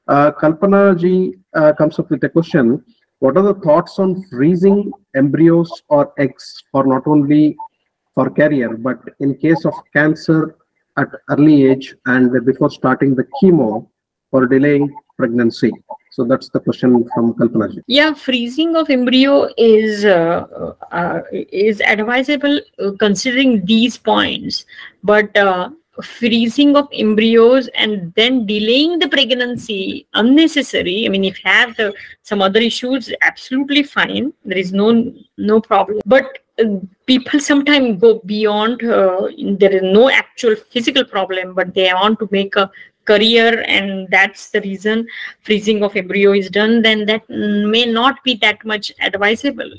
Uh, Kalpana ji uh, comes up with a question. What are the thoughts on freezing embryos or eggs for not only for carrier, but in case of cancer at early age and before starting the chemo for delaying pregnancy? So that's the question from Kalpana ji. Yeah, freezing of embryo is uh, uh, is advisable uh, considering these points, but uh, freezing of embryos and then delaying the pregnancy unnecessary. I mean, if you have the, some other issues, absolutely fine. There is no no problem. But uh, people sometimes go beyond. Uh, there is no actual physical problem, but they want to make a career and that's the reason freezing of embryo is done then that may not be that much advisable.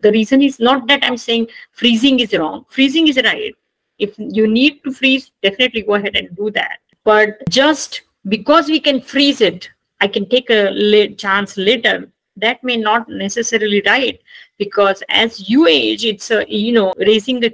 The reason is not that i'm saying freezing is wrong. Freezing is right. If you need to freeze definitely go ahead and do that. But just because we can freeze it i can take a chance later that may not necessarily right because as you age it's a you know raising a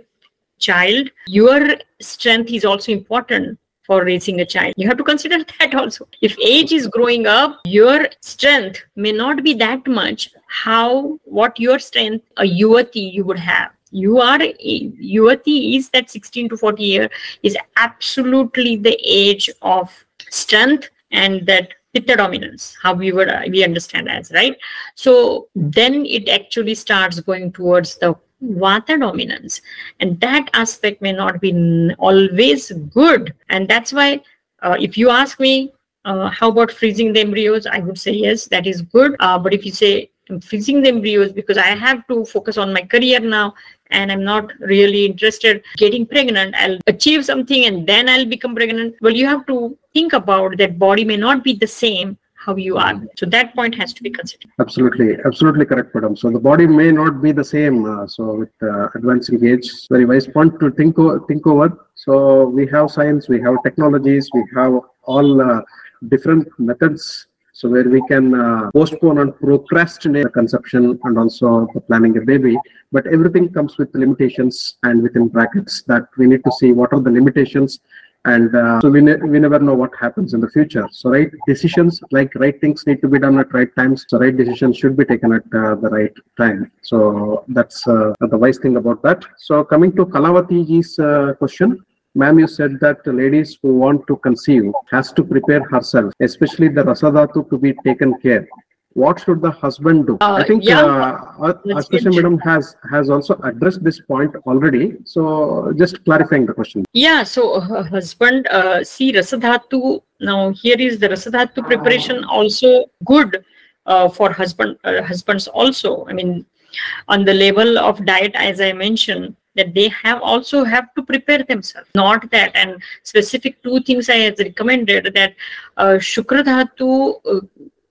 child your strength is also important for raising a child. You have to consider [laughs] that also. If age is growing up, your strength may not be that much. How, what your strength, a yuvati you would have. You are, yuvati is that 16 to 40 year is absolutely the age of strength and that pitta dominance how we would we understand as right so then it actually starts going towards the vata dominance. And that aspect may not be always good. And that's why uh, if you ask me uh, how about freezing the embryos i would say yes that is good. Uh, but if you say I'm freezing the embryos because i have to focus on my career now and i'm not really interested getting pregnant i'll achieve something and then i'll become pregnant well you have to think about that body may not be the same how you are. So that point has to be considered. Absolutely, absolutely correct, madam. So the body may not be the same. Uh, so with uh, advancing age, very wise point to think o- think over. So we have science, we have technologies, we have all uh, different methods. So where we can uh, postpone and procrastinate the conception and also planning a baby, but everything comes with limitations and within brackets that we need to see what are the limitations and uh, so we, ne- we never know what happens in the future. So right decisions like right things need to be done at right times. So right decisions should be taken at uh, the right time. So that's uh, the wise thing about that. So coming to kalavati ji's uh, question ma'am you said that ladies who want to conceive has to prepare herself especially the rasadhatu to be taken care what should the husband do? Uh, I think yeah. uh, Let's Madam has has also addressed this point already. So just clarifying the question. Yeah, so uh, husband, uh, see Rasadhatu. Now here is the Rasadhatu preparation also good uh, for husband uh, husbands also. I mean, on the level of diet, as I mentioned, that they have also have to prepare themselves. Not that, and specific two things I have recommended that uh, Shukra Dhatu, uh,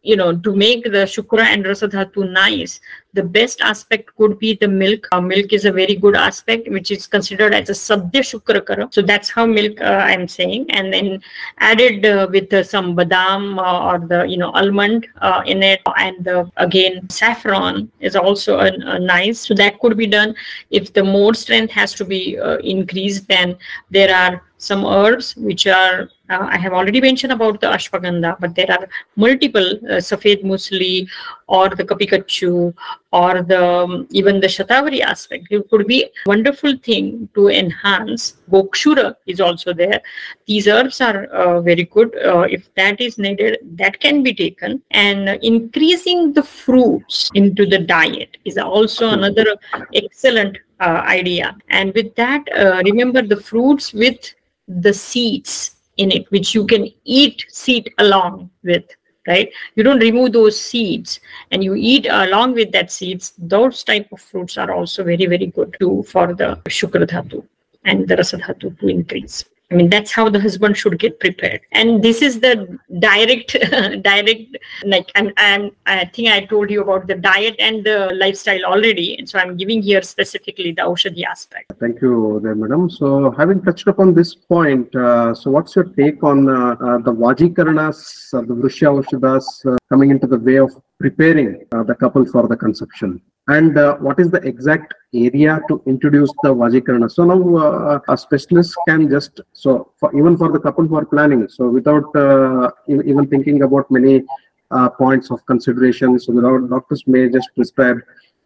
you know, to make the Shukra and Rasadhatu nice, the best aspect could be the milk. Uh, milk is a very good aspect, which is considered as a Sadhya Shukra Kara. So that's how milk uh, I'm saying. And then added uh, with uh, some badam uh, or the, you know, almond uh, in it. And again, saffron is also a, a nice. So that could be done. If the more strength has to be increased, then there are some herbs which are uh, I have already mentioned about the ashwagandha, but there are multiple uh, safed musli or the kapikachu or the um, even the shatavari aspect. It could be wonderful thing to enhance. Gokshura is also there. These herbs are uh, very good. Uh, if that is needed, that can be taken. And increasing the fruits into the diet is also another excellent uh, idea. And with that, uh, remember the fruits with the seeds in it, which you can eat seed along with. Right, you don't remove those seeds, and you eat along with that seeds. Those type of fruits are also very, very good too for the shukra dhatu and the rasa dhatu to increase. I mean, that's how the husband should get prepared. And this is the direct, [laughs] direct, like, I'm, I'm, I think I told you about the diet and the lifestyle already. And so I'm giving here specifically the Aushadhi aspect. Thank you, there, madam. So, having touched upon this point, uh, so what's your take on uh, uh, the Vajikaranas, uh, the Vrishya Aushadhas uh, coming into the way of preparing uh, the couple for the conception? And uh, what is the exact area to introduce the Vajikarana? So now uh, a specialist can just, so for, even for the couple who are planning, so without uh, even thinking about many uh, points of consideration, so the doctors may just prescribe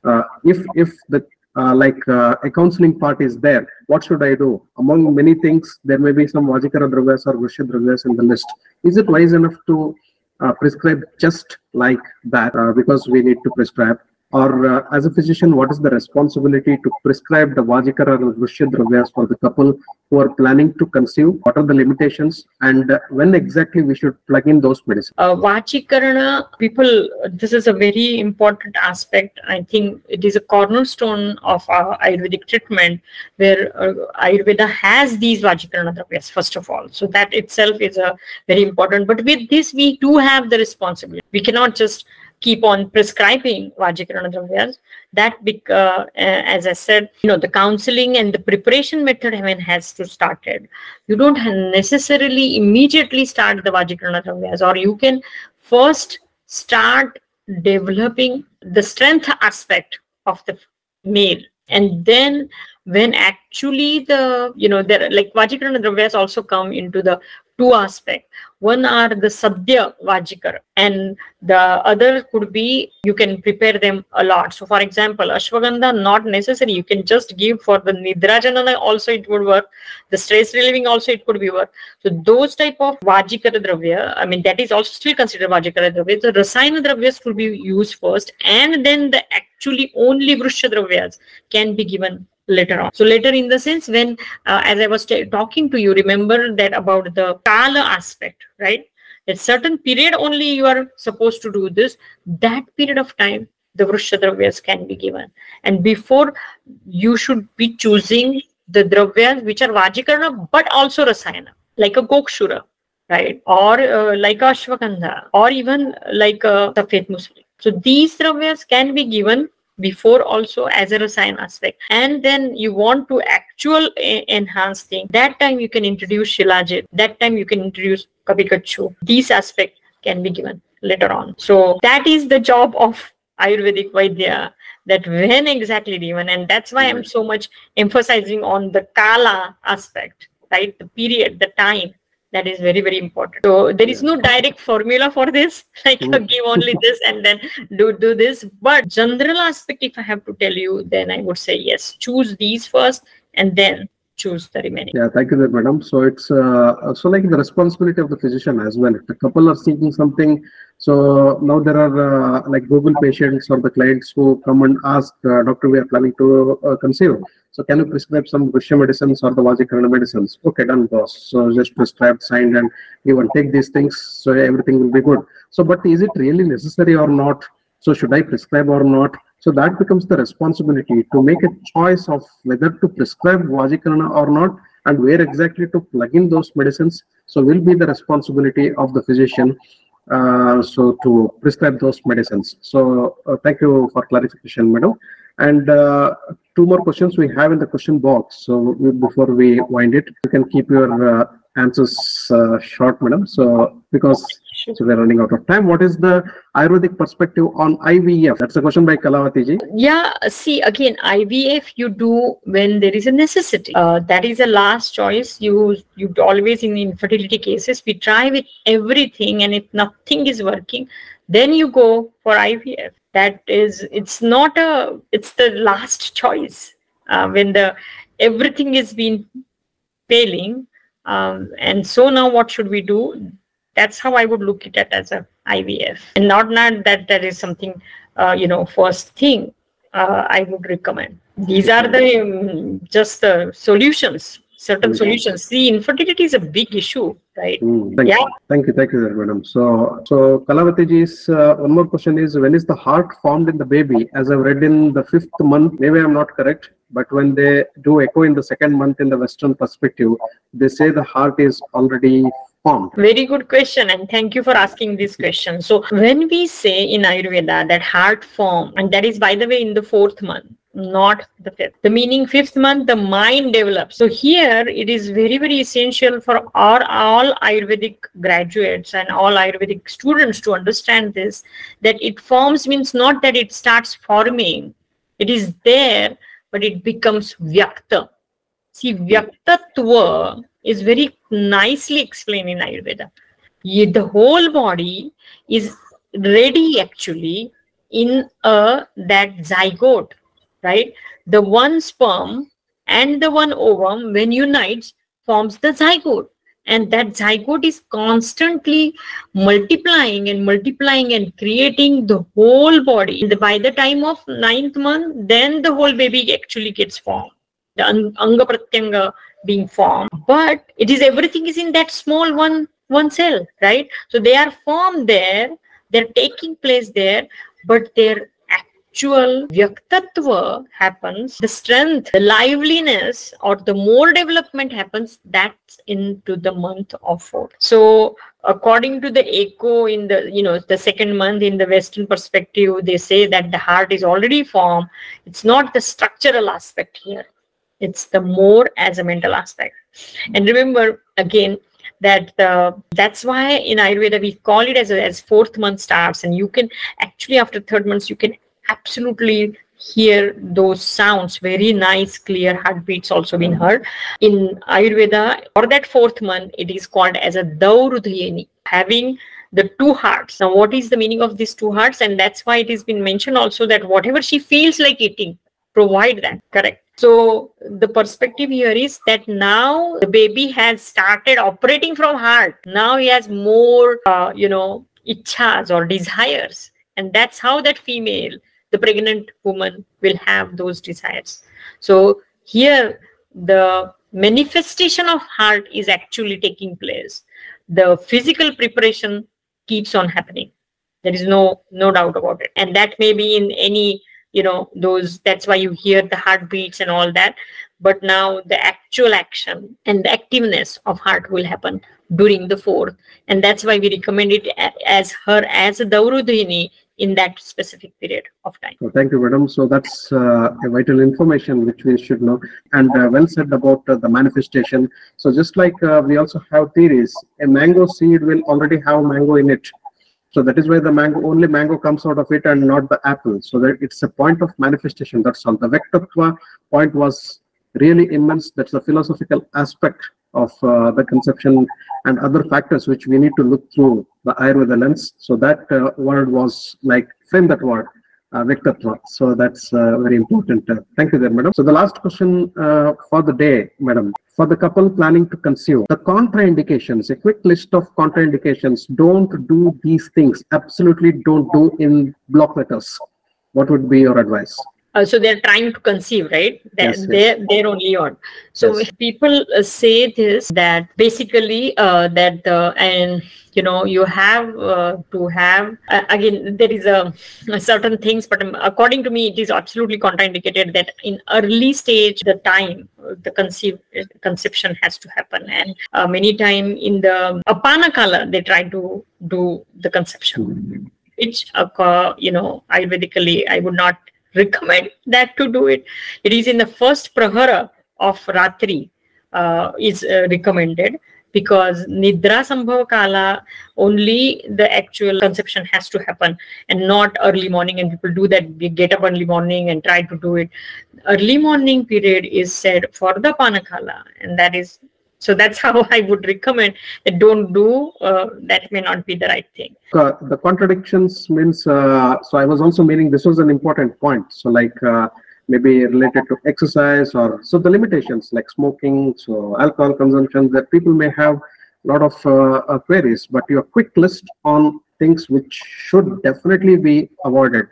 uh, if if the uh, like a counseling part is there, what should I do? Among many things, there may be some Vajikara Dravyas or Vrishya Dravyas in the list. Is it wise enough to prescribe just like that because we need to prescribe? Or uh, as a physician, what is the responsibility to prescribe the Vajikara Vrishya Dravyas for the couple who are planning to conceive? What are the limitations? And uh, when exactly we should plug in those medicines? Uh, Vajikarana, people, this is a very important aspect. I think it is a cornerstone of our Ayurvedic treatment where uh, Ayurveda has these Vajikarana dravyas, first of all. So that itself is a very important. But with this, we do have the responsibility. We cannot just keep on prescribing Vajikarana dravyas. That, bec- uh, as I said, you know, the counseling and the preparation method mean, has to started. You don't necessarily immediately start the Vajikarana dravyas, or you can first start developing the strength aspect of the male, and then when actually the you know there like Vajikarana dravyas also come into the two aspects. one are the sadhya vajikar and the other could be you can prepare them a lot. So for example ashwagandha not necessary. You can just give for the nidrajanana also it would work. The stress relieving also it could be work. So those type of vajikara dravya i mean that is also still considered vajikara dravya. The rasayana dravyas could be used first and then the actually only vrishya dravyas can be given later on. So later in the sense when, uh, as I was t- talking to you, remember that about the kala aspect, right? At certain period only you are supposed to do this. That period of time, the vrishya dravyas can be given. And before you should be choosing the dravyas which are vajikarana but also rasayana, like a gokshura, right? Or uh, like ashwagandha, or even like a safed musli. So these dravyas can be given before also as a rasayana aspect. And then you want to actual enhance thing. That time you can introduce shilajit that time you can introduce kapikachu these aspect can be given later on. So that is the job of ayurvedic vaidya that when exactly given and that's why i'm so much emphasizing on the kala aspect right? The period the time that is very very important. So there is no direct formula for this. [laughs] Like Mm. [laughs] give only this and then do do this. But general aspect if i have to tell you then i would say yes. Choose these first and then choose the remaining. Yeah, thank you, madam. So it's uh, so like the responsibility of the physician as well. If the couple are seeking something, so now there are uh, like Google patients or the clients who come and ask, uh, doctor, we are planning to uh, conceive. So can you prescribe some Gusha medicines or the Vajikarana medicines? Okay, done, boss. So just prescribe, signed, and you will take these things, so everything will be good. So, but is it really necessary or not? So should I prescribe or not? So that becomes the responsibility to make a choice of whether to prescribe Vajikarana or not and where exactly to plug in those medicines. So will be the responsibility of the physician uh, so to prescribe those medicines. So uh, thank you for clarification, madam. And uh, two more questions we have in the question box. So we- before we wind it, you can keep your uh, answers uh, short, madam. So because so we're running out of time. What is the Ayurvedic perspective on IVF? That's a question by Kalavati ji. Yeah, see again, IVF you do when there is a necessity. Uh, that is the last choice. You you always in infertility cases we try with everything, and if nothing is working, then you go for IVF. That is, it's not a, it's the last choice uh, when the everything is been failing. Um, and so now what should we do? That's how I would look at it as a IVF, and not not that that is something uh, you know first thing uh, I would recommend. These are the um, just the solutions, certain Mhm. solutions. See, infertility is a big issue, right? Mm, thank Yeah. you. Thank you. Thank you, madam. So, so Kalavati ji's uh, one more question is when is the heart formed in the baby? As I've read in the fifth month, maybe I'm not correct, but when they do echo in the second month in the Western perspective, they say the heart is already Very good question, and thank you for asking this question. So, when we say in Ayurveda that heart form, and that is by the way in the fourth month, not the fifth. The meaning fifth month, the mind develops. So here it is very, very essential for our all Ayurvedic graduates and all Ayurvedic students to understand this that it forms means not that it starts forming, it is there, but it becomes vyakta. See, vyaktatva is very nicely explained in Ayurveda. The whole body is ready actually in a that zygote, right? The one sperm and the one ovum, when unites, forms the zygote. And that zygote is constantly multiplying and multiplying and creating the whole body. By the time of ninth month, then the whole baby actually gets formed. The ang- anga pratyanga being formed. But it is everything is in that small one one cell, right? So they are formed there, they're taking place there, but their actual vyaktatva happens, the strength, the liveliness, or the more development happens, that's into the month of four. So according to the echo in the you know the second month in the western perspective they say that the heart is already formed it's not the structural aspect here it's the more as a mental aspect. And remember again that uh, that's why in ayurveda we call it as a, as fourth month starts. And you can actually after third months you can absolutely hear those sounds. Very nice clear heartbeats also been heard in ayurveda or that fourth month it is called as a dauhridini having the two hearts. Now what is the meaning of these two hearts? And that's why it has been mentioned also that whatever she feels like eating provide that correct? So the perspective here is that now the baby has started operating from heart. Now he has more uh, you know ichhas or desires. And that's how that female the pregnant woman will have those desires. So here the manifestation of heart is actually taking place. The physical preparation keeps on happening. There is no no doubt about it. And that may be in any you know those that's why you hear the heartbeats and all that but now the actual action and the activeness of heart will happen during the fourth and that's why we recommend it as her as a dauhridini in that specific period of time So thank you, madam. So that's uh, a vital information which we should know. And uh, well said about uh, the manifestation. So just like uh, we also have theories, a mango seed will already have mango in it. So that is why the mango only mango comes out of it and not the apple. So that it's a point of manifestation. That's all. The vyaktatva point was really immense. That's the philosophical aspect of uh, the conception and other factors which we need to look through the Ayurveda lens. So that uh, word was like frame that word uh, Vyaktatva. So that's uh, very important. Uh, thank you there, madam. So the last question for the day, madam. For the couple planning to conceive, the contraindications, a quick list of contraindications. Don't do these things. Absolutely don't do in block letters. What would be your advice? Uh, so they're trying to conceive, right? They're, Yes, yes. they're, they're only on. So Yes. people uh, say this that basically uh, that the and you know you have uh, to have uh, again there is a, a certain things, but um, according to me it is absolutely contraindicated that in early stage the time the conceive conception has to happen and uh, many time in the apana kala they try to do the conception which uh, co- you know ayurvedically i would not recommend that to do it. It is in the first prahara of ratri uh, is uh, recommended because nidra sambhava kala only the actual conception has to happen and not early morning and people do that we get up early morning and try to do it. Early morning period is said for the panakala and that is so that's [laughs] how i would recommend that don't do uh, that may not be the right thing. Uh, the contradictions means uh, so i was also meaning this was an important point. So like uh, maybe related to exercise or so the limitations like smoking so alcohol consumption that people may have a lot of uh, uh, queries but your quick list on things which should definitely be avoided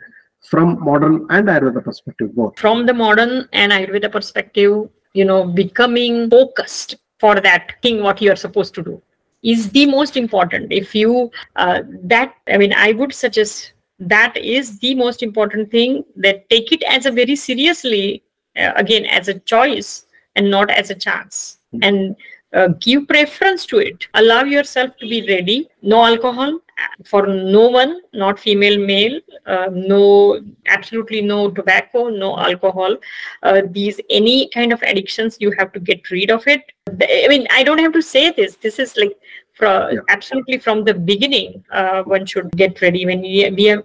from modern and ayurveda perspective both. From the modern and ayurveda perspective you know becoming focused for that thing what you are supposed to do is the most important. If you uh, that i mean i would suggest that is the most important thing that take it as a very seriously uh, again as a choice and not as a chance. And uh, give preference to it. Allow yourself to be ready. No alcohol for no one not female male. Uh, no absolutely no tobacco no alcohol. Uh, these any kind of addictions you have to get rid of it. I mean i don't have to say this. This is like from Yeah. absolutely from the beginning uh, one should get ready when we, we are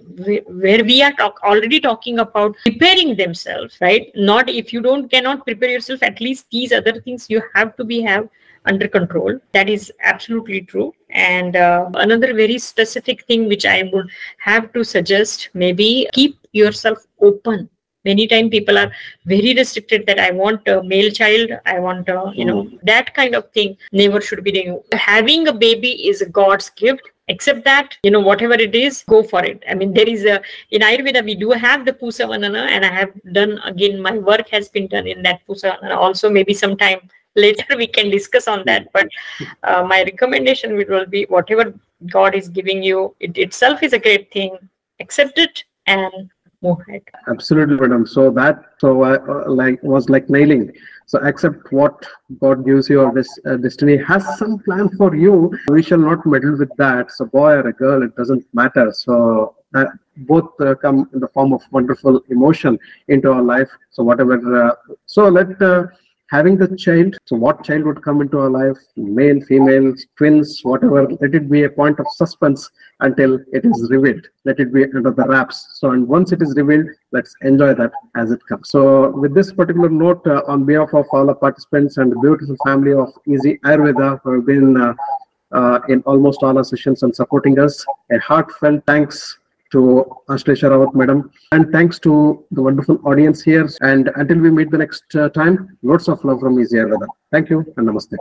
where we are talk, already talking about preparing themselves right? Not if you don't cannot prepare yourself at least these other things you have to be have under control. That is absolutely true. And uh, another very specific thing which i would have to suggest maybe keep yourself open. Many time people are very restricted that i want a male child i want a, you know that kind of thing never should be doing having a baby is god's gift. Except that you know whatever it is go for it. I mean there is a in ayurveda we do have the pumsavana and i have done again my work has been done in that pumsavana. Also maybe sometime later we can discuss on that but uh, my recommendation will be whatever god is giving you it itself is a great thing. Accept it and move ahead. Absolutely madam. So that so uh, uh, like was like nailing. So accept what god gives you or this uh, destiny has some plan for you. We shall not meddle with that. So boy or a girl it doesn't matter. So that both uh, come in the form of wonderful emotion into our life. So whatever uh, so let uh, having the child so what child would come into our life? Male female twins whatever. Let it be a point of suspense until it is revealed. Let it be under the wraps. So and once it is revealed let's enjoy that as it comes. So with this particular note uh, on behalf of all the participants and the beautiful family of easy ayurveda who have been uh, uh, in almost all our sessions and supporting us a heartfelt thanks to Ashlesha Rawat madam. And thanks to the wonderful audience here. And until we meet the next uh, time lots of love from easy ayurveda thank you and namaste